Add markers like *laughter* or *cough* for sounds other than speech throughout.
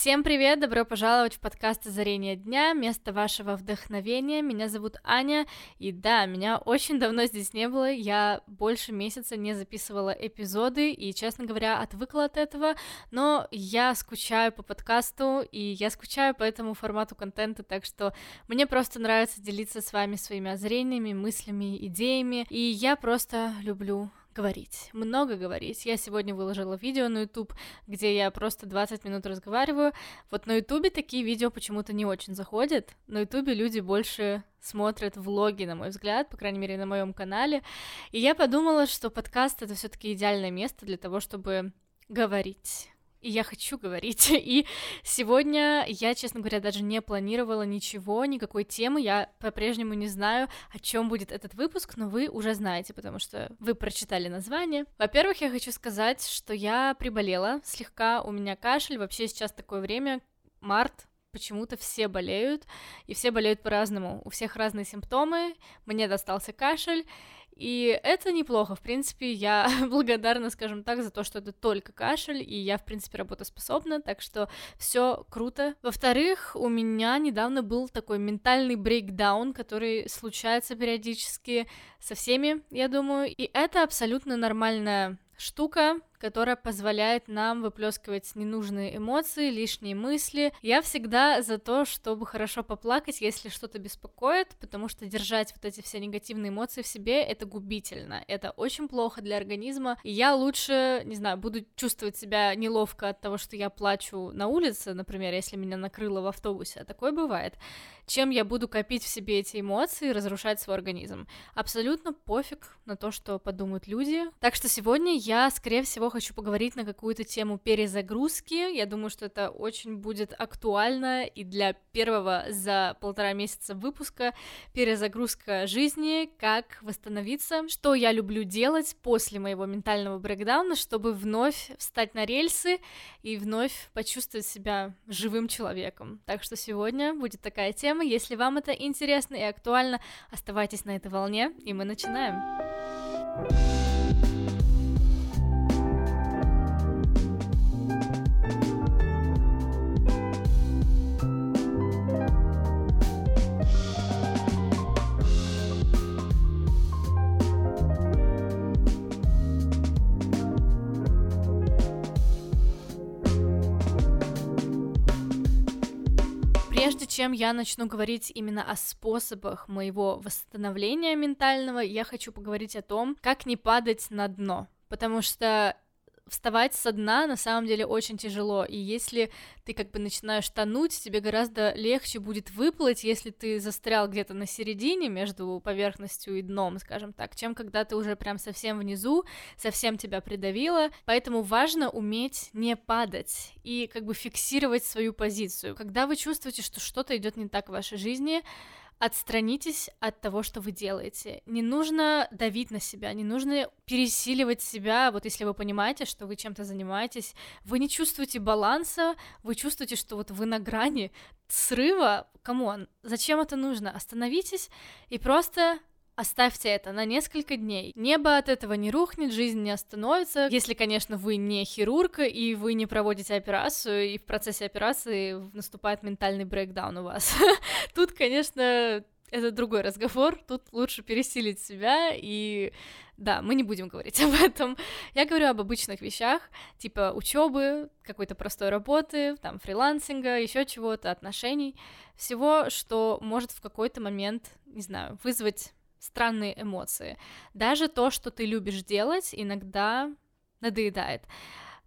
Всем привет, добро пожаловать в подкаст «Озарение дня», место вашего вдохновения. Меня зовут Аня, и да, меня очень давно здесь не было, я больше месяца не записывала эпизоды, и, честно говоря, отвыкла от этого, но я скучаю по подкасту, и я скучаю по этому формату контента, так что мне просто нравится делиться с вами своими озрениями, мыслями, идеями, и я просто люблю говорить, много говорить. Я сегодня выложила видео на YouTube, где я просто 20 минут разговариваю. Вот на YouTube такие видео почему-то не очень заходят. На YouTube люди больше смотрят влоги, на мой взгляд, по крайней мере, на моем канале. И я подумала, что подкаст это все-таки идеальное место для того, чтобы говорить и я хочу говорить. *laughs* И сегодня я, честно говоря, даже не планировала ничего, никакой темы. Я по-прежнему не знаю, о чем будет этот выпуск, но вы уже знаете, потому что вы прочитали название. Во-первых, я хочу сказать, что я приболела слегка, у меня кашель. Вообще сейчас такое время, март, почему-то все болеют, и все болеют по-разному. У всех разные симптомы. Мне достался кашель, и это неплохо, в принципе, я *laughs* благодарна, скажем так, за то, что это только кашель, и я, в принципе, работоспособна, так что все круто. Во-вторых, у меня недавно был такой ментальный брейкдаун, который случается периодически со всеми, я думаю, и это абсолютно нормальная штука, которая позволяет нам выплескивать ненужные эмоции, лишние мысли. Я всегда за то, чтобы хорошо поплакать, если что-то беспокоит, потому что держать вот эти все негативные эмоции в себе это губительно, это очень плохо для организма. И я лучше, не знаю, буду чувствовать себя неловко от того, что я плачу на улице, например, если меня накрыло в автобусе, а такое бывает, чем я буду копить в себе эти эмоции и разрушать свой организм. Абсолютно пофиг на то, что подумают люди. Так что сегодня я, скорее всего, хочу поговорить на какую-то тему перезагрузки. Я думаю, что это очень будет актуально и для первого за полтора месяца выпуска перезагрузка жизни, как восстановиться, что я люблю делать после моего ментального брейкдауна, чтобы вновь встать на рельсы и вновь почувствовать себя живым человеком. Так что сегодня будет такая тема. Если вам это интересно и актуально, оставайтесь на этой волне, и мы начинаем. Чем я начну говорить именно о способах моего восстановления ментального, я хочу поговорить о том, как не падать на дно. Потому что вставать со дна на самом деле очень тяжело, и если ты как бы начинаешь тонуть, тебе гораздо легче будет выплыть, если ты застрял где-то на середине между поверхностью и дном, скажем так, чем когда ты уже прям совсем внизу, совсем тебя придавило, поэтому важно уметь не падать и как бы фиксировать свою позицию. Когда вы чувствуете, что что-то идет не так в вашей жизни, Отстранитесь от того, что вы делаете. Не нужно давить на себя, не нужно пересиливать себя. Вот если вы понимаете, что вы чем-то занимаетесь, вы не чувствуете баланса, вы чувствуете, что вот вы на грани срыва. Come on, зачем это нужно? Остановитесь и просто Оставьте это на несколько дней. Небо от этого не рухнет, жизнь не остановится. Если, конечно, вы не хирург, и вы не проводите операцию, и в процессе операции наступает ментальный breakdown у вас. *laughs* Тут, конечно, это другой разговор. Тут лучше пересилить себя и да, мы не будем говорить *laughs* об этом. Я говорю об обычных вещах, типа учебы, какой-то простой работы, там, фрилансинга, еще чего-то, отношений, всего, что может в какой-то момент, не знаю, вызвать странные эмоции. Даже то, что ты любишь делать, иногда надоедает.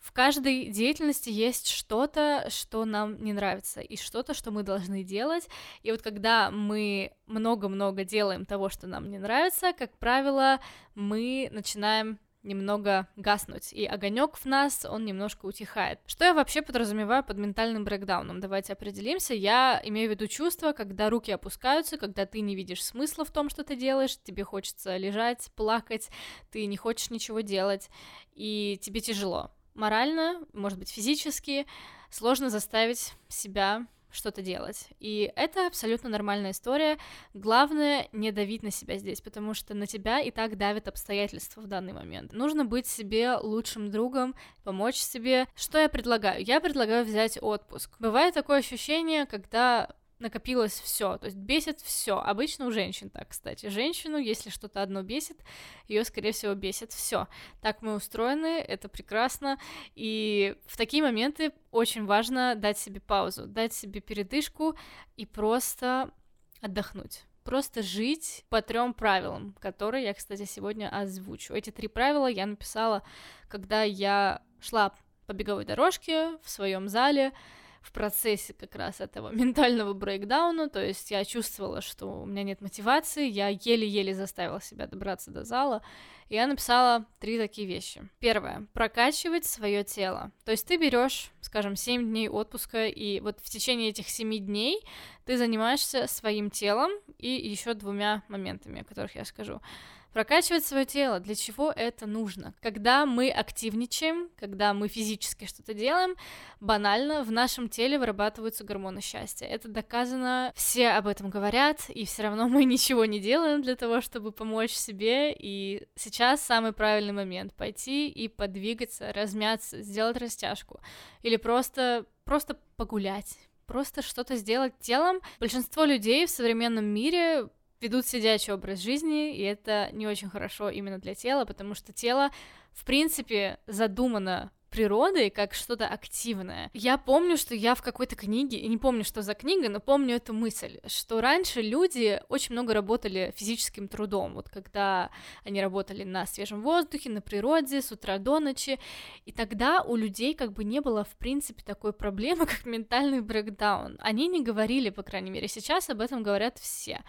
В каждой деятельности есть что-то, что нам не нравится, и что-то, что мы должны делать. И вот когда мы много-много делаем того, что нам не нравится, как правило, мы начинаем немного гаснуть, и огонек в нас, он немножко утихает. Что я вообще подразумеваю под ментальным брейкдауном? Давайте определимся. Я имею в виду чувство, когда руки опускаются, когда ты не видишь смысла в том, что ты делаешь, тебе хочется лежать, плакать, ты не хочешь ничего делать, и тебе тяжело. Морально, может быть, физически, сложно заставить себя что-то делать. И это абсолютно нормальная история. Главное не давить на себя здесь, потому что на тебя и так давят обстоятельства в данный момент. Нужно быть себе лучшим другом, помочь себе. Что я предлагаю? Я предлагаю взять отпуск. Бывает такое ощущение, когда накопилось все, то есть бесит все. Обычно у женщин так, кстати. Женщину, если что-то одно бесит, ее, скорее всего, бесит все. Так мы устроены, это прекрасно. И в такие моменты очень важно дать себе паузу, дать себе передышку и просто отдохнуть. Просто жить по трем правилам, которые я, кстати, сегодня озвучу. Эти три правила я написала, когда я шла по беговой дорожке в своем зале, в процессе как раз этого *laughs* ментального брейкдауна, то есть я чувствовала, что у меня нет мотивации, я еле-еле заставила себя добраться до зала, и я написала три такие вещи. Первое, прокачивать свое тело. То есть ты берешь, скажем, 7 дней отпуска, и вот в течение этих 7 дней ты занимаешься своим телом и еще двумя моментами, о которых я скажу. Прокачивать свое тело. Для чего это нужно? Когда мы активничаем, когда мы физически что-то делаем, банально в нашем теле вырабатываются гормоны счастья. Это доказано, все об этом говорят, и все равно мы ничего не делаем для того, чтобы помочь себе. И сейчас самый правильный момент пойти и подвигаться, размяться, сделать растяжку или просто просто погулять, просто что-то сделать телом. Большинство людей в современном мире ведут сидячий образ жизни, и это не очень хорошо именно для тела, потому что тело, в принципе, задумано природой как что-то активное. Я помню, что я в какой-то книге, и не помню, что за книга, но помню эту мысль, что раньше люди очень много работали физическим трудом, вот когда они работали на свежем воздухе, на природе, с утра до ночи, и тогда у людей как бы не было, в принципе, такой проблемы, *laughs* как ментальный брейкдаун. Они не говорили, по крайней мере, сейчас об этом говорят все.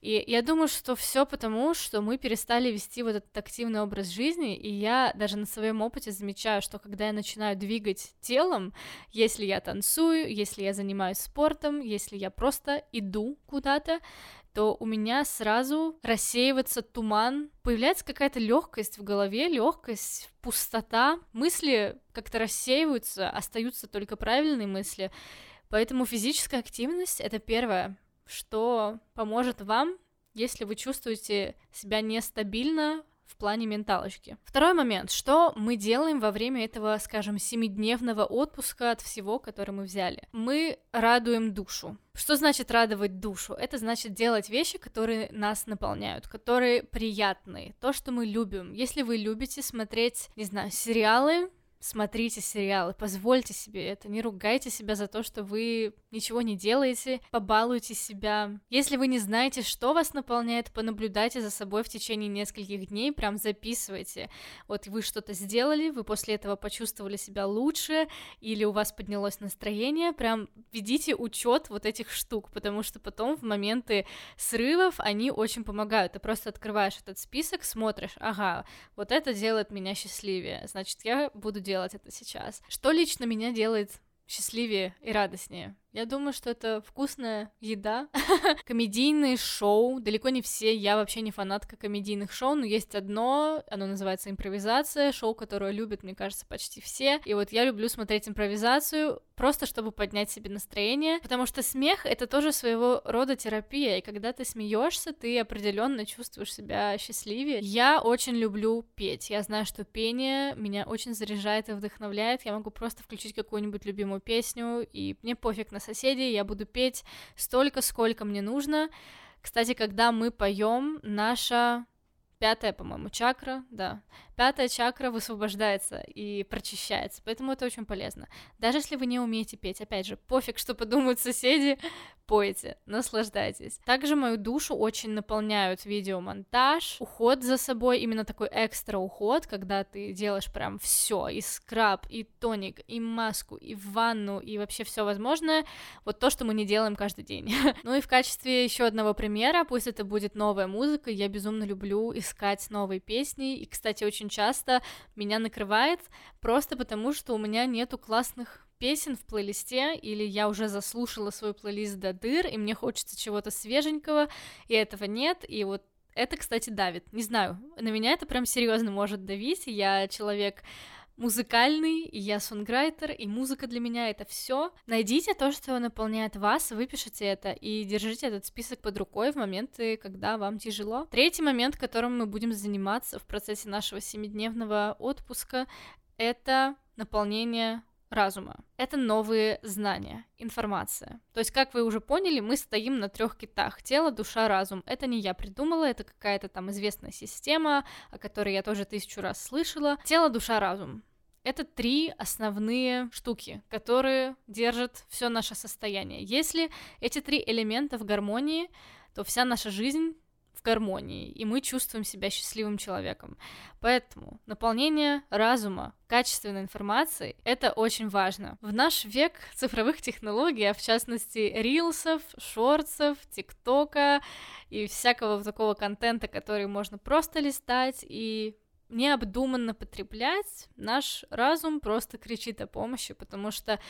И я думаю, что все потому, что мы перестали вести вот этот активный образ жизни, и я даже на своем опыте замечаю, что когда я начинаю двигать телом, если я танцую, если я занимаюсь спортом, если я просто иду куда-то, то у меня сразу рассеивается туман, появляется какая-то легкость в голове, легкость, пустота, мысли как-то рассеиваются, остаются только правильные мысли. Поэтому физическая активность это первое, что поможет вам, если вы чувствуете себя нестабильно в плане менталочки. Второй момент. Что мы делаем во время этого, скажем, семидневного отпуска от всего, который мы взяли? Мы радуем душу. Что значит радовать душу? Это значит делать вещи, которые нас наполняют, которые приятные, то, что мы любим. Если вы любите смотреть, не знаю, сериалы, смотрите сериалы, позвольте себе это, не ругайте себя за то, что вы ничего не делаете, побалуйте себя. Если вы не знаете, что вас наполняет, понаблюдайте за собой в течение нескольких дней, прям записывайте. Вот вы что-то сделали, вы после этого почувствовали себя лучше, или у вас поднялось настроение, прям ведите учет вот этих штук, потому что потом в моменты срывов они очень помогают. Ты просто открываешь этот список, смотришь, ага, вот это делает меня счастливее, значит, я буду делать это сейчас. Что лично меня делает счастливее и радостнее? Я думаю, что это вкусная еда, *laughs* комедийные шоу. Далеко не все, я вообще не фанатка комедийных шоу, но есть одно, оно называется импровизация, шоу, которое любят, мне кажется, почти все. И вот я люблю смотреть импровизацию просто чтобы поднять себе настроение, потому что смех это тоже своего рода терапия, и когда ты смеешься, ты определенно чувствуешь себя счастливее. Я очень люблю петь. Я знаю, что пение меня очень заряжает и вдохновляет. Я могу просто включить какую-нибудь любимую песню, и мне пофиг на соседей, я буду петь столько, сколько мне нужно. Кстати, когда мы поем, наша пятая, по-моему, чакра, да, пятая чакра высвобождается и прочищается, поэтому это очень полезно. Даже если вы не умеете петь, опять же, пофиг, что подумают соседи, пойте, наслаждайтесь. Также мою душу очень наполняют видеомонтаж, уход за собой, именно такой экстра уход, когда ты делаешь прям все, и скраб, и тоник, и маску, и ванну, и вообще все возможное, вот то, что мы не делаем каждый день. *laughs* ну и в качестве еще одного примера, пусть это будет новая музыка, я безумно люблю искать новые песни, и, кстати, очень часто меня накрывает просто потому, что у меня нету классных песен в плейлисте, или я уже заслушала свой плейлист до дыр, и мне хочется чего-то свеженького, и этого нет, и вот это, кстати, давит. Не знаю, на меня это прям серьезно может давить. Я человек музыкальный, и я сонграйтер, и музыка для меня это все. Найдите то, что наполняет вас, выпишите это и держите этот список под рукой в моменты, когда вам тяжело. Третий момент, которым мы будем заниматься в процессе нашего семидневного отпуска, это наполнение разума. Это новые знания, информация. То есть, как вы уже поняли, мы стоим на трех китах. Тело, душа, разум. Это не я придумала, это какая-то там известная система, о которой я тоже тысячу раз слышала. Тело, душа, разум. Это три основные штуки, которые держат все наше состояние. Если эти три элемента в гармонии, то вся наша жизнь в гармонии, и мы чувствуем себя счастливым человеком. Поэтому наполнение разума качественной информацией — это очень важно. В наш век цифровых технологий, а в частности рилсов, шортсов, тиктока и всякого такого контента, который можно просто листать и необдуманно потреблять, наш разум просто кричит о помощи, потому что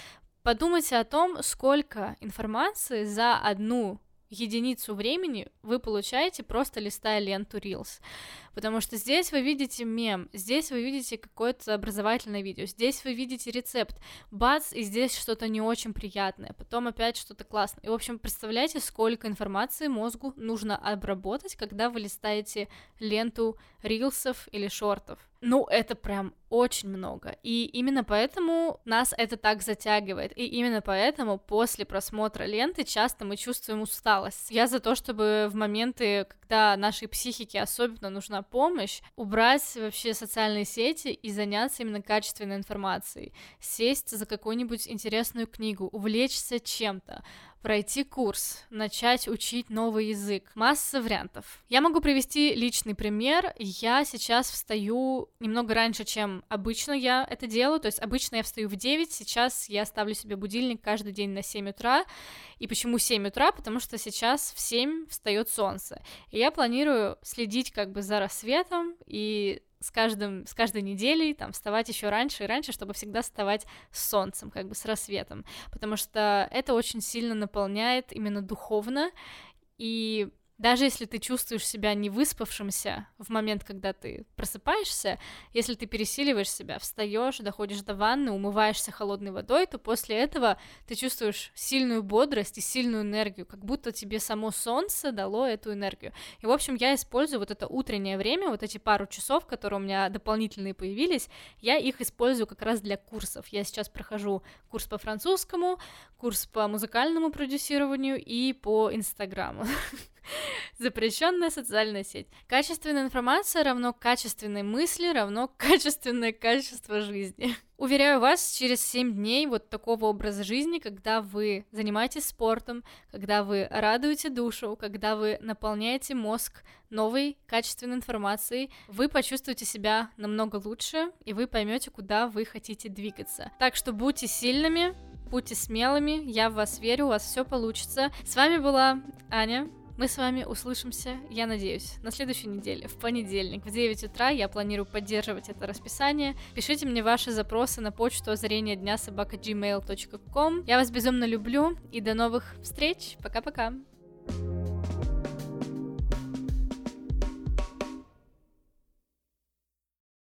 подумайте о том, сколько информации за одну единицу времени вы получаете просто листая ленту Reels. Потому что здесь вы видите мем, здесь вы видите какое-то образовательное видео, здесь вы видите рецепт, бац, и здесь что-то не очень приятное, потом опять что-то классное. И, в общем, представляете, сколько информации мозгу нужно обработать, когда вы листаете ленту рилсов или шортов. Ну, это прям очень много. И именно поэтому нас это так затягивает. И именно поэтому после просмотра ленты часто мы чувствуем усталость. Я за то, чтобы в моменты, когда нашей психике особенно нужна помощь, убрать вообще социальные сети и заняться именно качественной информацией. Сесть за какую-нибудь интересную книгу, увлечься чем-то, пройти курс, начать учить новый язык. Масса вариантов. Я могу привести личный пример. Я сейчас встаю немного раньше, чем обычно я это делаю. То есть обычно я встаю в 9, сейчас я ставлю себе будильник каждый день на 7 утра. И почему 7 утра? Потому что сейчас в 7 встает солнце. И я планирую следить как бы за рассветом и с, каждым, с каждой неделей там вставать еще раньше и раньше, чтобы всегда вставать с солнцем, как бы с рассветом, потому что это очень сильно наполняет именно духовно, и даже если ты чувствуешь себя не выспавшимся в момент, когда ты просыпаешься, если ты пересиливаешь себя, встаешь, доходишь до ванны, умываешься холодной водой, то после этого ты чувствуешь сильную бодрость и сильную энергию, как будто тебе само солнце дало эту энергию. И, в общем, я использую вот это утреннее время, вот эти пару часов, которые у меня дополнительные появились, я их использую как раз для курсов. Я сейчас прохожу курс по французскому, курс по музыкальному продюсированию и по Инстаграму. *laughs* Запрещенная социальная сеть. Качественная информация равно качественной мысли, равно *laughs* качественное качество жизни. Уверяю вас, через 7 дней вот такого образа жизни, когда вы занимаетесь спортом, когда вы радуете душу, когда вы наполняете мозг новой качественной информацией, вы почувствуете себя намного лучше, и вы поймете, куда вы хотите двигаться. Так что будьте сильными, будьте смелыми, я в вас верю, у вас все получится. С вами была Аня. Мы с вами услышимся, я надеюсь, на следующей неделе, в понедельник, в 9 утра. Я планирую поддерживать это расписание. Пишите мне ваши запросы на почту озарение дня собака gmail.com. Я вас безумно люблю и до новых встреч. Пока-пока.